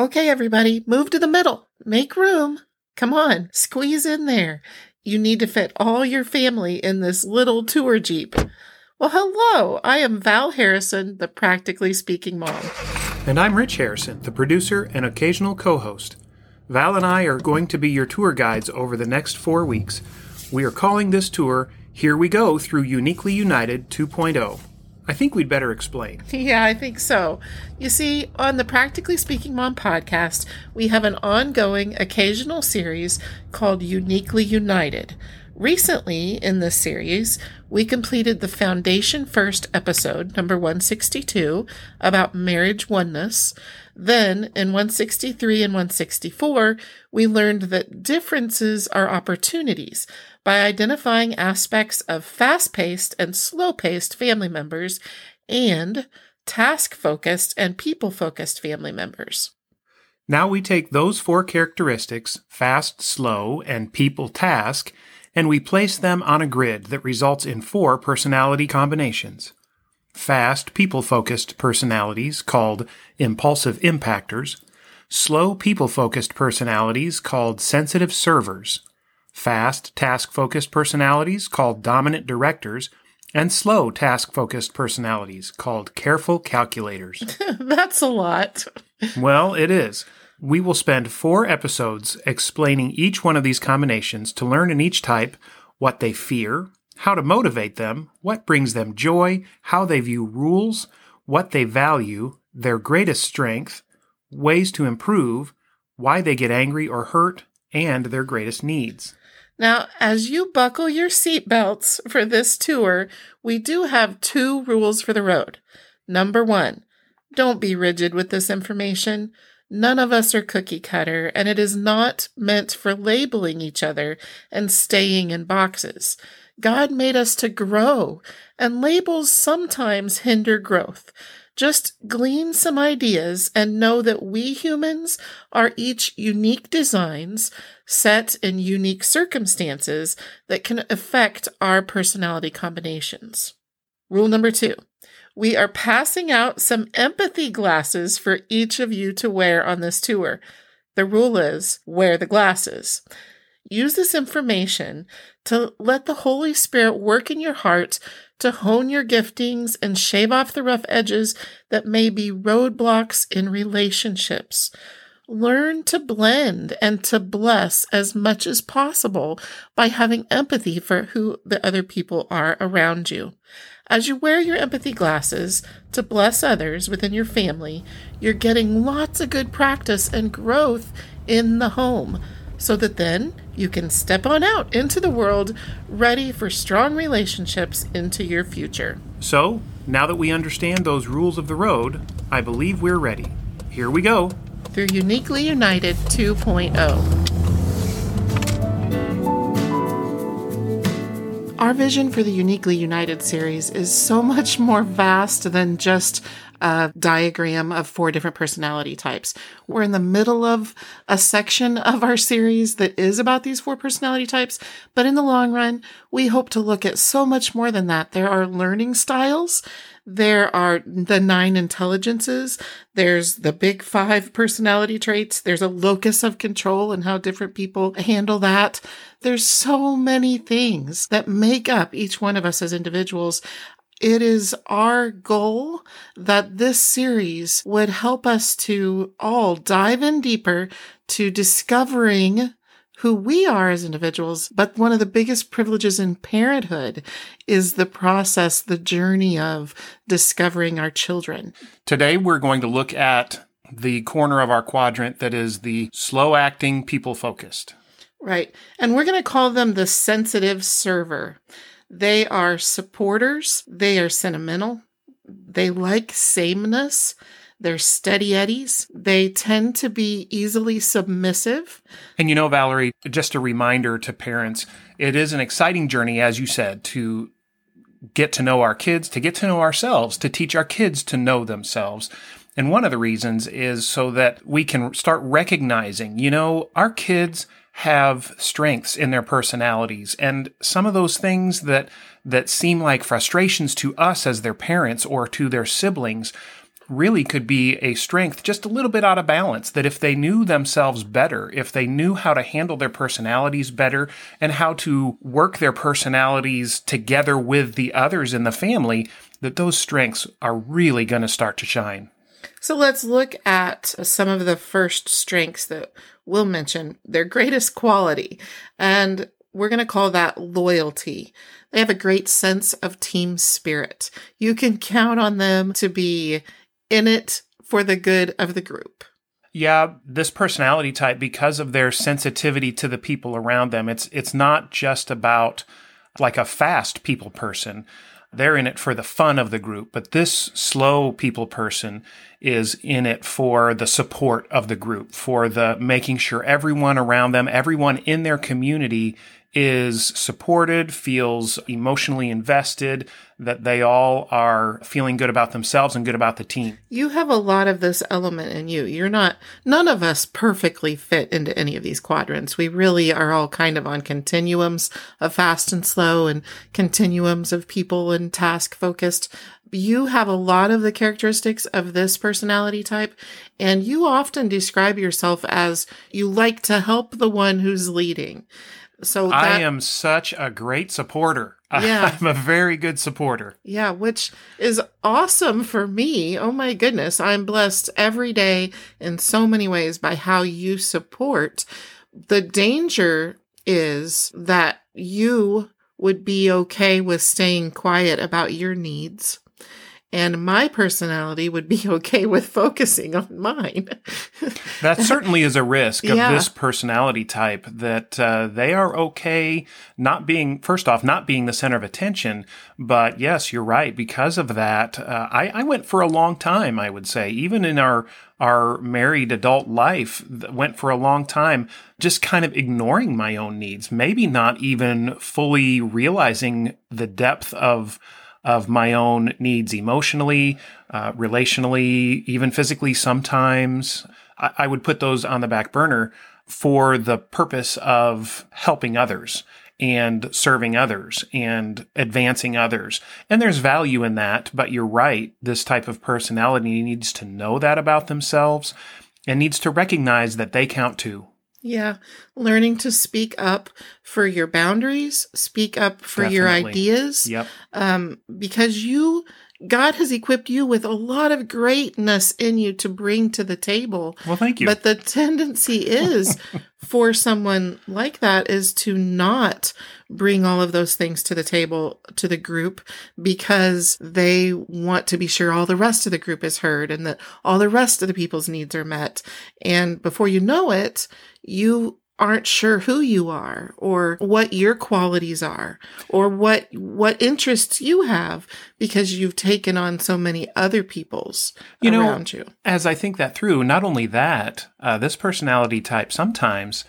Okay, everybody, move to the middle. Make room. Come on, squeeze in there. You need to fit all your family in this little tour Jeep. Well, hello. I am Val Harrison, the Practically Speaking Mom. And I'm Rich Harrison, the producer and occasional co host. Val and I are going to be your tour guides over the next four weeks. We are calling this tour Here We Go Through Uniquely United 2.0. I think we'd better explain. Yeah, I think so. You see, on the Practically Speaking Mom podcast, we have an ongoing occasional series called Uniquely United. Recently, in this series, we completed the Foundation First episode, number 162, about marriage oneness. Then, in 163 and 164, we learned that differences are opportunities by identifying aspects of fast paced and slow paced family members and task focused and people focused family members. Now we take those four characteristics, fast, slow, and people task, and we place them on a grid that results in four personality combinations. Fast, people focused personalities called impulsive impactors, slow, people focused personalities called sensitive servers, fast, task focused personalities called dominant directors, and slow, task focused personalities called careful calculators. That's a lot. well, it is. We will spend four episodes explaining each one of these combinations to learn in each type what they fear, how to motivate them, what brings them joy, how they view rules, what they value, their greatest strength, ways to improve, why they get angry or hurt, and their greatest needs. Now, as you buckle your seatbelts for this tour, we do have two rules for the road. Number one, don't be rigid with this information. None of us are cookie cutter, and it is not meant for labeling each other and staying in boxes. God made us to grow, and labels sometimes hinder growth. Just glean some ideas and know that we humans are each unique designs set in unique circumstances that can affect our personality combinations. Rule number two we are passing out some empathy glasses for each of you to wear on this tour. The rule is wear the glasses. Use this information to let the Holy Spirit work in your heart to hone your giftings and shave off the rough edges that may be roadblocks in relationships. Learn to blend and to bless as much as possible by having empathy for who the other people are around you. As you wear your empathy glasses to bless others within your family, you're getting lots of good practice and growth in the home so that then you can step on out into the world ready for strong relationships into your future. So, now that we understand those rules of the road, I believe we're ready. Here we go. Through Uniquely United 2.0. Our vision for the Uniquely United series is so much more vast than just a diagram of four different personality types. We're in the middle of a section of our series that is about these four personality types, but in the long run, we hope to look at so much more than that. There are learning styles. There are the nine intelligences. There's the big five personality traits. There's a locus of control and how different people handle that. There's so many things that make up each one of us as individuals. It is our goal that this series would help us to all dive in deeper to discovering who we are as individuals. But one of the biggest privileges in parenthood is the process, the journey of discovering our children. Today, we're going to look at the corner of our quadrant that is the slow acting, people focused. Right. And we're going to call them the sensitive server. They are supporters, they are sentimental, they like sameness, they're steady eddies, they tend to be easily submissive. And you know, Valerie, just a reminder to parents it is an exciting journey, as you said, to get to know our kids, to get to know ourselves, to teach our kids to know themselves. And one of the reasons is so that we can start recognizing, you know, our kids have strengths in their personalities and some of those things that that seem like frustrations to us as their parents or to their siblings really could be a strength just a little bit out of balance. That if they knew themselves better, if they knew how to handle their personalities better and how to work their personalities together with the others in the family, that those strengths are really going to start to shine. So let's look at some of the first strengths that we'll mention, their greatest quality. And we're going to call that loyalty. They have a great sense of team spirit. You can count on them to be in it for the good of the group. Yeah, this personality type because of their sensitivity to the people around them. It's it's not just about like a fast people person. They're in it for the fun of the group, but this slow people person is in it for the support of the group, for the making sure everyone around them, everyone in their community is supported, feels emotionally invested, that they all are feeling good about themselves and good about the team. You have a lot of this element in you. You're not, none of us perfectly fit into any of these quadrants. We really are all kind of on continuums of fast and slow and continuums of people and task focused. You have a lot of the characteristics of this personality type, and you often describe yourself as you like to help the one who's leading. So that, I am such a great supporter. Yeah. I'm a very good supporter. Yeah, which is awesome for me. Oh my goodness. I'm blessed every day in so many ways by how you support. The danger is that you would be okay with staying quiet about your needs and my personality would be okay with focusing on mine. that certainly is a risk of Yeah. this personality type that uh, they are okay not being, first off, not being the center of attention. But yes, you're right. Because of that, uh, I, I went for a long time, I would say, even in our our married adult life went for a long time just kind of ignoring my own needs maybe not even fully realizing the depth of of my own needs emotionally, uh, relationally, even physically sometimes. I, I would put those on the back burner for the purpose of helping others and serving others and advancing others. And there's value in that, but you're right. This type of personality needs to know that about themselves and needs to recognize that they count too. Yeah. Learning to speak up for your boundaries, speak up for your ideas. Yep. Um, because you, God has equipped you with a lot of greatness in you to bring to the table. Well, thank you. But the tendency is for someone like that is to not bring all of those things to the table to the group because they want to be sure all the rest of the group is heard and that all the rest of the people's needs are met. And before you know it, you aren't sure who you are or what your qualities are or what what interests you have because you've taken on so many other people's You know, around you. as I think that through, not only that, uh, this personality type sometimes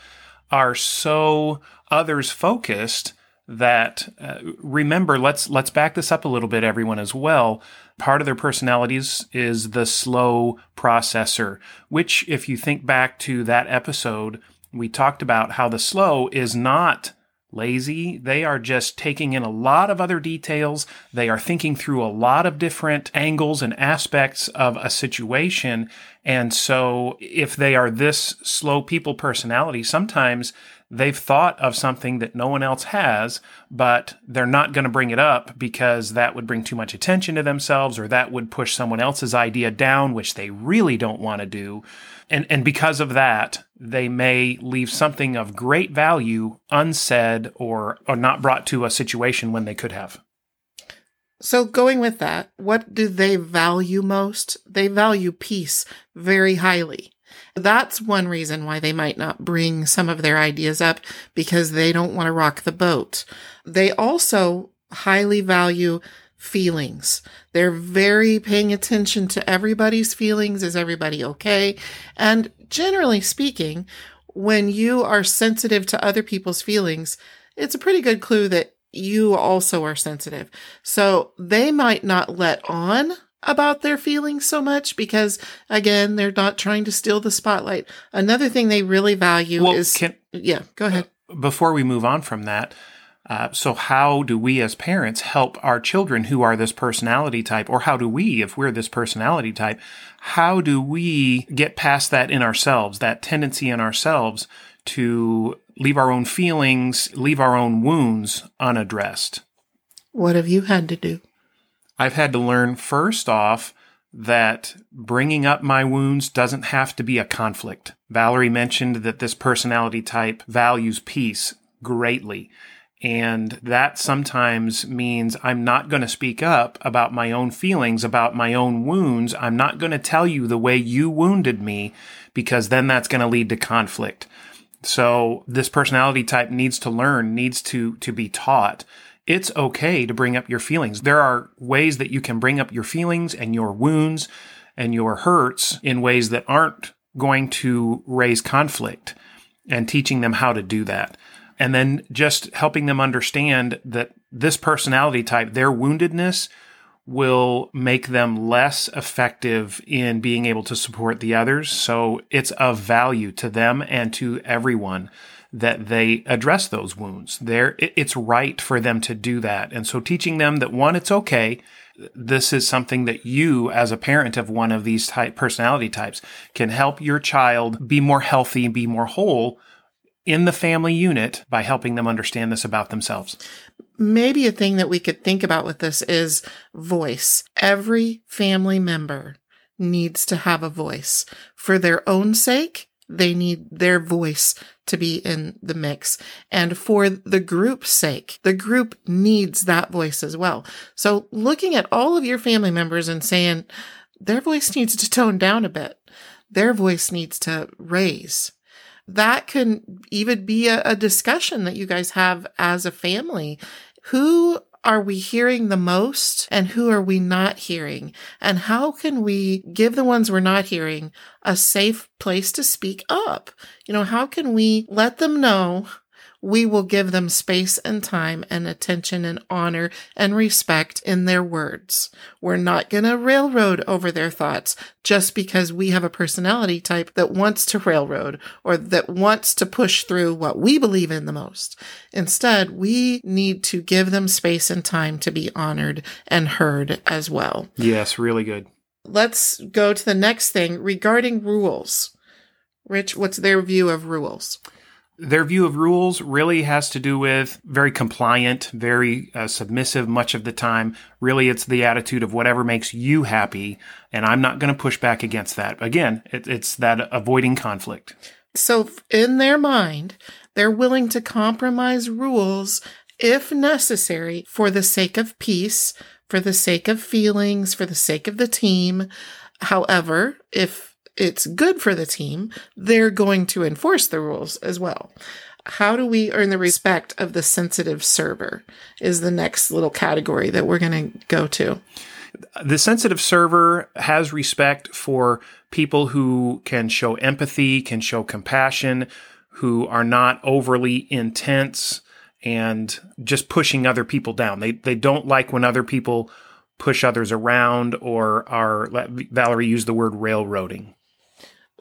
are so others focused that uh, remember let's let's back this up a little bit everyone as well part of their personalities is the slow processor which if you think back to that episode we talked about how the slow is not lazy. They are just taking in a lot of other details. They are thinking through a lot of different angles and aspects of a situation. And so if they are this slow people personality, sometimes they've thought of something that no one else has, but they're not going to bring it up because that would bring too much attention to themselves or that would push someone else's idea down, which they really don't want to do. And, and because of that, they may leave something of great value unsaid or, or not brought to a situation when they could have. So, going with that, what do they value most? They value peace very highly. That's one reason why they might not bring some of their ideas up because they don't want to rock the boat. They also highly value feelings. They're very paying attention to everybody's feelings. Is everybody okay? And generally speaking, when you are sensitive to other people's feelings, it's a pretty good clue that you also are sensitive. So they might not let on about their feelings so much because again, they're not trying to steal the spotlight. Another thing they really value Well, is can, yeah, go ahead. before we move on from that, Uh, so, how do we as parents help our children who are this personality type, or how do we, if we're this personality type, how do we get past that in ourselves, that tendency in ourselves to leave our own feelings, leave our own wounds unaddressed? What have you had to do? I've had to learn first off that bringing up my wounds doesn't have to be a conflict. Valerie mentioned that this personality type values peace greatly. And that sometimes means I'm not going to speak up about my own feelings, about my own wounds. I'm not going to tell you the way you wounded me because then that's going to lead to conflict. So this personality type needs to learn, needs to, to be taught. It's okay to bring up your feelings. There are ways that you can bring up your feelings and your wounds and your hurts in ways that aren't going to raise conflict and teaching them how to do that and then just helping them understand that this personality type, their woundedness, will make them less effective in being able to support the others. So it's of value to them and to everyone that they address those wounds. There, it's right for them to do that. And so teaching them that one, it's okay. This is something that you, as a parent of one of these type personality types, can help your child be more healthy and be more whole in the family unit by helping them understand this about themselves. Maybe a thing that we could think about with this is voice. Every family member needs to have a voice for their own sake. They need their voice to be in the mix. And for the group's sake, the group needs that voice as well. So looking at all of your family members and saying their voice needs to tone down a bit. Their voice needs to raise that can even be a, a discussion that you guys have as a family. Who are we hearing the most and who are we not hearing? And how can we give the ones we're not hearing a safe place to speak up? You know, how can we let them know we will give them space and time and attention and honor and respect in their words. We're not going to railroad over their thoughts just because we have a personality type that wants to railroad or that wants to push through what we believe in the most. Instead, we need to give them space and time to be honored and heard as well. Yes, really good. Let's go to the next thing regarding rules. Rich, what's their view of rules? Their view of rules really has to do with very compliant, very uh, submissive much of the time. Really, it's the attitude of whatever makes you happy, and I'm not going to push back against that. Again, it, it's that avoiding conflict. So, in their mind, they're willing to compromise rules if necessary for the sake of peace, for the sake of feelings, for the sake of the team. However, if it's good for the team, they're going to enforce the rules as well. How do we earn the respect of the sensitive server? Is the next little category that we're going to go to. The sensitive server has respect for people who can show empathy, can show compassion, who are not overly intense and just pushing other people down. They they don't like when other people push others around or are let Valerie used the word railroading.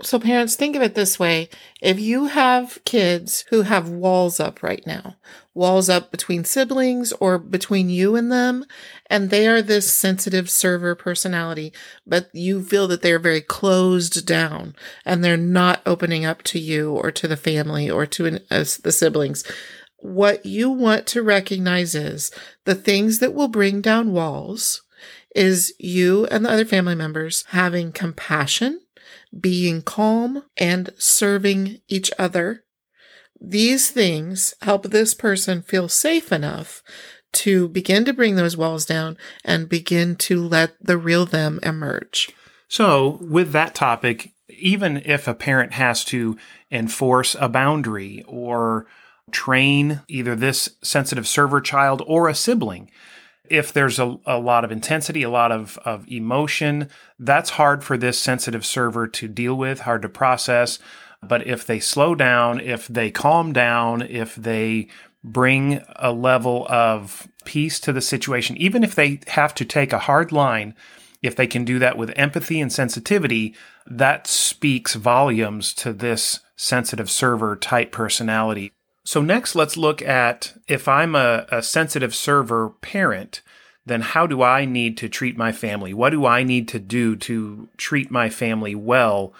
So, parents, think of it this way. If you have kids who have walls up right now, walls up between siblings or between you and them, and they are this sensitive server personality, but you feel that they're very closed down and they're not opening up to you or to the family or to an, uh, the siblings, what you want to recognize is the things that will bring down walls is you and the other family members having compassion being calm, and serving each other. These things help this person feel safe enough to begin to bring those walls down and begin to let the real them emerge. So, with that topic, even if a parent has to enforce a boundary or train either this sensitive server child or a sibling, if there's a, a lot of intensity, a lot of, of emotion, that's hard for this sensitive server to deal with, hard to process. But if they slow down, if they calm down, if they bring a level of peace to the situation, even if they have to take a hard line, if they can do that with empathy and sensitivity, that speaks volumes to this sensitive server type personality. So, next, let's look at if I'm a, a, sensitive server parent, then how do I need to treat my family? What do I need to do to treat my family well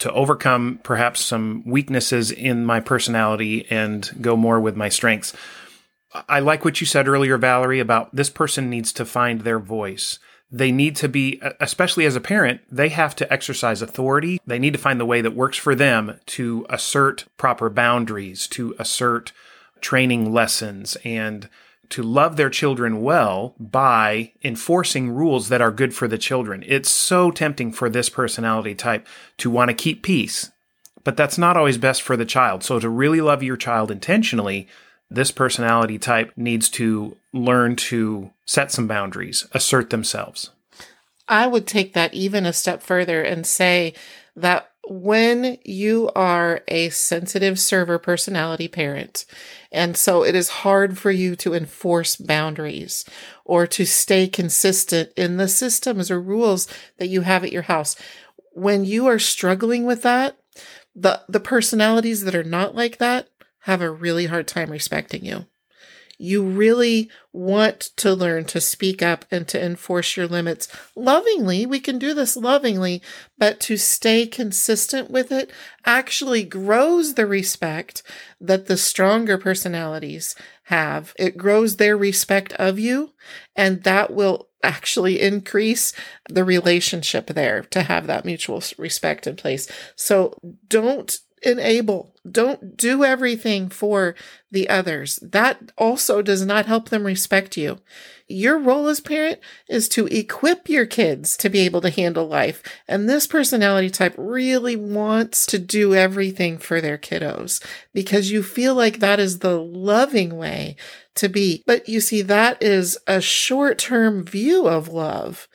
to overcome perhaps some weaknesses in my personality and go more with my strengths? I like what you said earlier, Valerie, about this person needs to find their voice. They need to be, especially as a parent, they have to exercise authority. They need to find the way that works for them to assert proper boundaries, to assert training lessons, and to love their children well by enforcing rules that are good for the children. It's so tempting for this personality type to want to keep peace, but that's not always best for the child. So to really love your child intentionally, this personality type needs to learn to set some boundaries, assert themselves. I would take that even a step further and say that when you are a sensitive server personality parent, and so it is hard for you to enforce boundaries or to stay consistent in the systems or rules that you have at your house. When you are struggling with that, the, the personalities that are not like that have a really hard time respecting you you really want to learn to speak up and to enforce your limits lovingly. We can do this lovingly, but to stay consistent with it actually grows the respect that the stronger personalities have. It grows their respect of you, and that will actually increase the relationship there to have that mutual respect in place. So don't enable. Don't do everything for the others. That also does not help them respect you. Your role as parent is to equip your kids to be able to handle life. And this personality type really wants to do everything for their kiddos because you feel like that is the loving way to be. But you see, that is a short term view of love.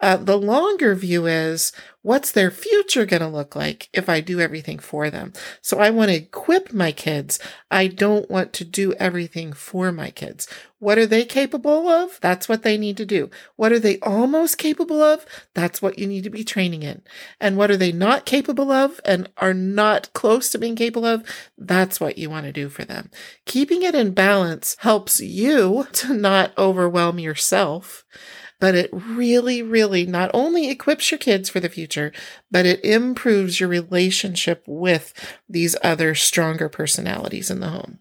Uh, the longer view is what's their future going to look like if I do everything for them? So I want to equip my kids. I don't want to do everything for my kids. What are they capable of? That's what they need to do. What are they almost capable of? That's what you need to be training in. And what are they not capable of and are not close to being capable of? That's what you want to do for them. Keeping it in balance helps you to not overwhelm yourself but it really, really not only equips your kids for the future, but it improves your relationship with these other stronger personalities in the home.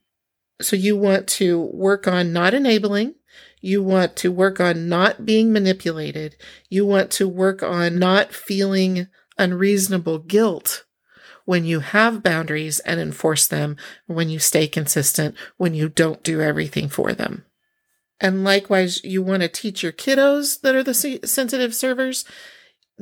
So you want to work on not enabling. You want to work on not being manipulated. You want to work on not feeling unreasonable guilt when you have boundaries and enforce them, when you stay consistent, when you don't do everything for them. And likewise, you want to teach your kiddos that are the sensitive servers.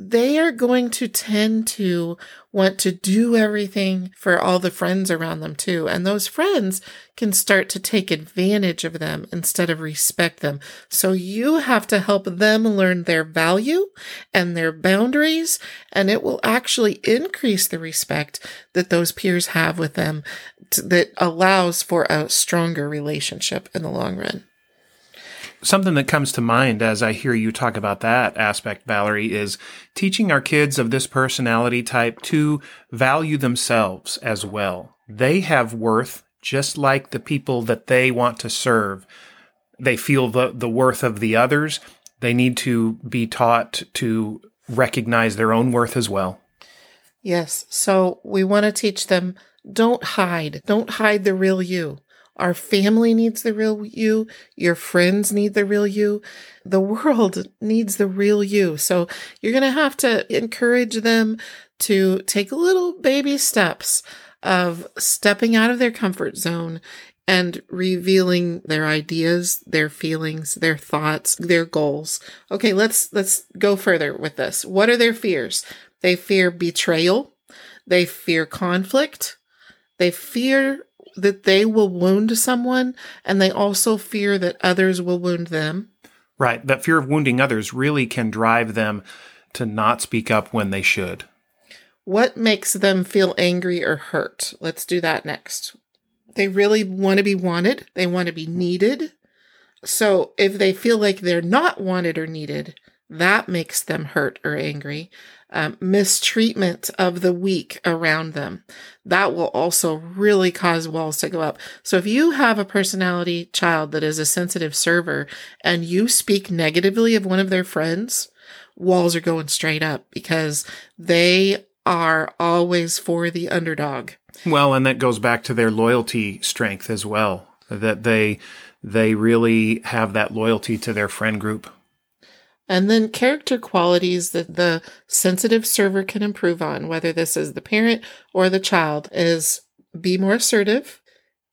They are going to tend to want to do everything for all the friends around them too. And those friends can start to take advantage of them instead of respect them. So you have to help them learn their value and their boundaries. And it will actually increase the respect that those peers have with them that allows for a stronger relationship in the long run. Something that comes to mind as I hear you talk about that aspect, Valerie, is teaching our kids of this personality type to value themselves as well. They have worth just like the people that they want to serve. They feel the, the worth of the others. They need to be taught to recognize their own worth as well. Yes. So we want to teach them don't hide. Don't hide the real you. Our family needs the real you. Your friends need the real you. The world needs the real you. So you're going to have to encourage them to take little baby steps of stepping out of their comfort zone and revealing their ideas, their feelings, their thoughts, their goals. Okay, let's let's go further with this. What are their fears? They fear betrayal. They fear conflict. They fear that they will wound someone and they also fear that others will wound them. Right. That fear of wounding others really can drive them to not speak up when they should. What makes them feel angry or hurt? Let's do that next. They really want to be wanted, they want to be needed. So if they feel like they're not wanted or needed, that makes them hurt or angry. Um, mistreatment of the weak around them. That will also really cause walls to go up. So if you have a personality child that is a sensitive server and you speak negatively of one of their friends, walls are going straight up because they are always for the underdog. Well, and that goes back to their loyalty strength as well. That they they really have that loyalty to their friend group. And then character qualities that the sensitive server can improve on, whether this is the parent or the child, is be more assertive,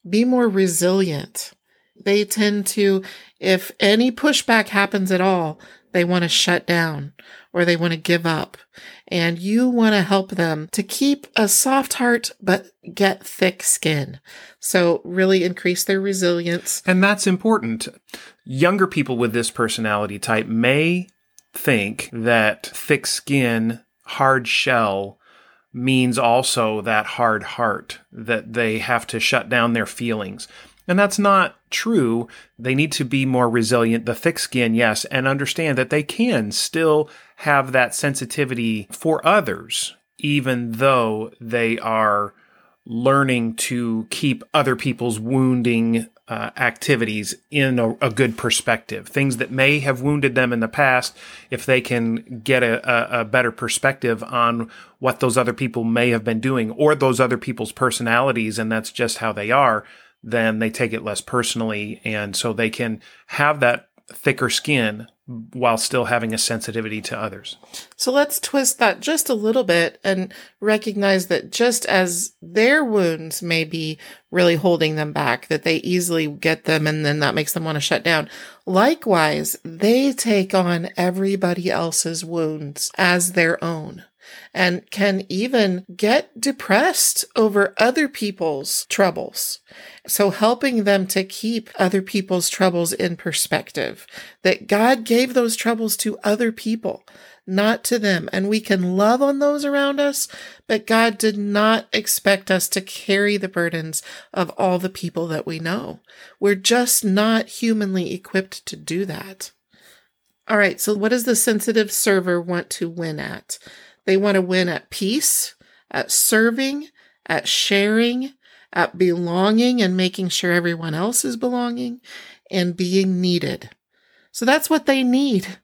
be more resilient. They tend to, if any pushback happens at all, they want to shut down or they want to give up. And you want to help them to keep a soft heart, but get thick skin. So really increase their resilience. And that's important. Younger people with this personality type may think that thick skin, hard shell means also that hard heart, that they have to shut down their feelings. And that's not true. They need to be more resilient, the thick skin, yes, and understand that they can still have that sensitivity for others, even though they are learning to keep other people's wounding uh, activities in a, a, good perspective. Things that may have wounded them in the past, if they can get a, a, a, better perspective on what those other people may have been doing or those other people's personalities, and that's just how they are, then they take it less personally. And so they can have that thicker skin while still having a sensitivity to others. So let's twist that just a little bit and recognize that just as their wounds may be really holding them back, that they easily get them and then that makes them want to shut down. Likewise, they take on everybody else's wounds as their own and can even get depressed over other people's troubles. So helping them to keep other people's troubles in perspective, that God gave those troubles to other people, not to them. And we can love on those around us, but God did not expect us to carry the burdens of all the people that we know. We're just not humanly equipped to do that. All right. So what does the sensitive server want to win at? They want to win at peace, at serving, at sharing, at belonging and making sure everyone else is belonging and being needed. So that's what they need.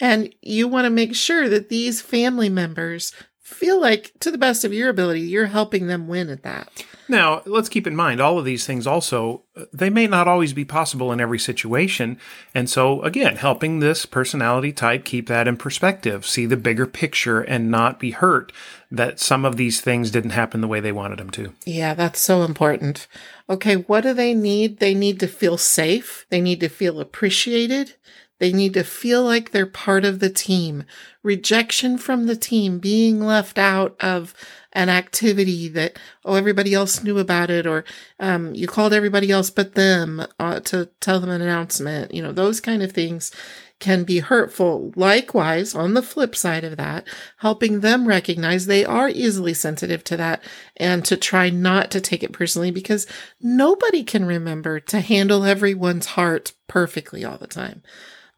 And you want to make sure that these family members feel like, to the best of your ability, you're helping them win at that. Now, let's keep in mind all of these things also, they may not always be possible in every situation. And so, again, helping this personality type keep that in perspective, see the bigger picture, and not be hurt that some of these things didn't happen the way they wanted them to. Yeah, that's so important. Okay, what do they need? They need to feel safe, they need to feel appreciated. They need to feel like they're part of the team. Rejection from the team, being left out of an activity that, oh, everybody else knew about it, or um, you called everybody else but them uh, to tell them an announcement. You know, those kind of things can be hurtful. Likewise, on the flip side of that, helping them recognize they are easily sensitive to that and to try not to take it personally because nobody can remember to handle everyone's heart perfectly all the time.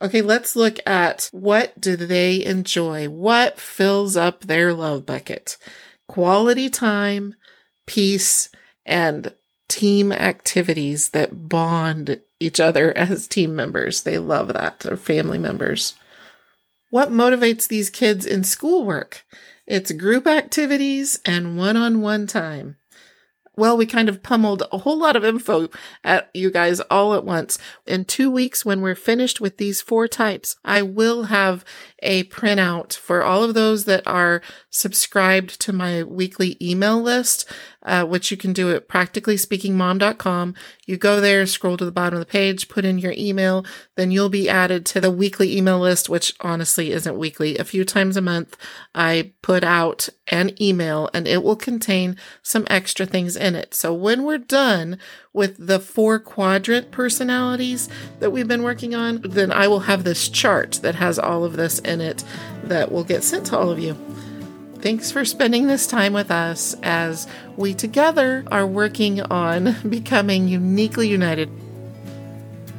Okay, let's look at what do they enjoy? What fills up their love bucket? Quality time, peace, and team activities that bond each other as team members. They love that, or family members. What motivates these kids in schoolwork? It's group activities and one on one time well, we kind of pummeled a whole lot of info at you guys all at once. In two weeks, when we're finished with these four types, I will have a printout for all of those that are subscribed to my weekly email list, uh, which you can do at practicallyspeakingmom.com. You go there, scroll to the bottom of the page, put in your email, then you'll be added to the weekly email list, which honestly isn't weekly. A few times a month, I put out an email and it will contain some extra things in it. So when we're done with the four quadrant personalities that we've been working on, then I will have this chart that has all of this in it that will get sent to all of you. Thanks for spending this time with us as we together are working on becoming uniquely united.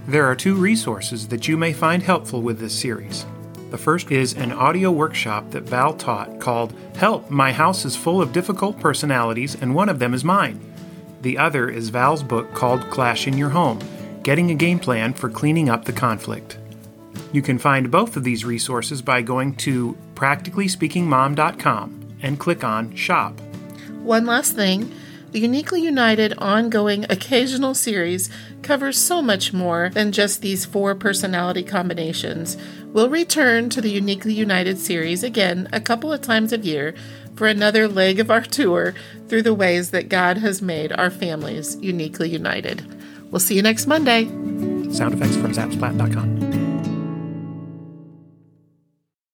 There are two resources that you may find helpful with this series. The first is an audio workshop that Val taught called Help, My House is Full of Difficult Personalities, and One of Them is Mine. The other is Val's book called Clash in Your Home Getting a Game Plan for Cleaning Up the Conflict. You can find both of these resources by going to practicallyspeakingmom.com and click on Shop. One last thing the Uniquely United ongoing occasional series covers so much more than just these four personality combinations. We'll return to the Uniquely United series again a couple of times a year for another leg of our tour through the ways that God has made our families uniquely united. We'll see you next Monday. Sound effects from zapsplat.com.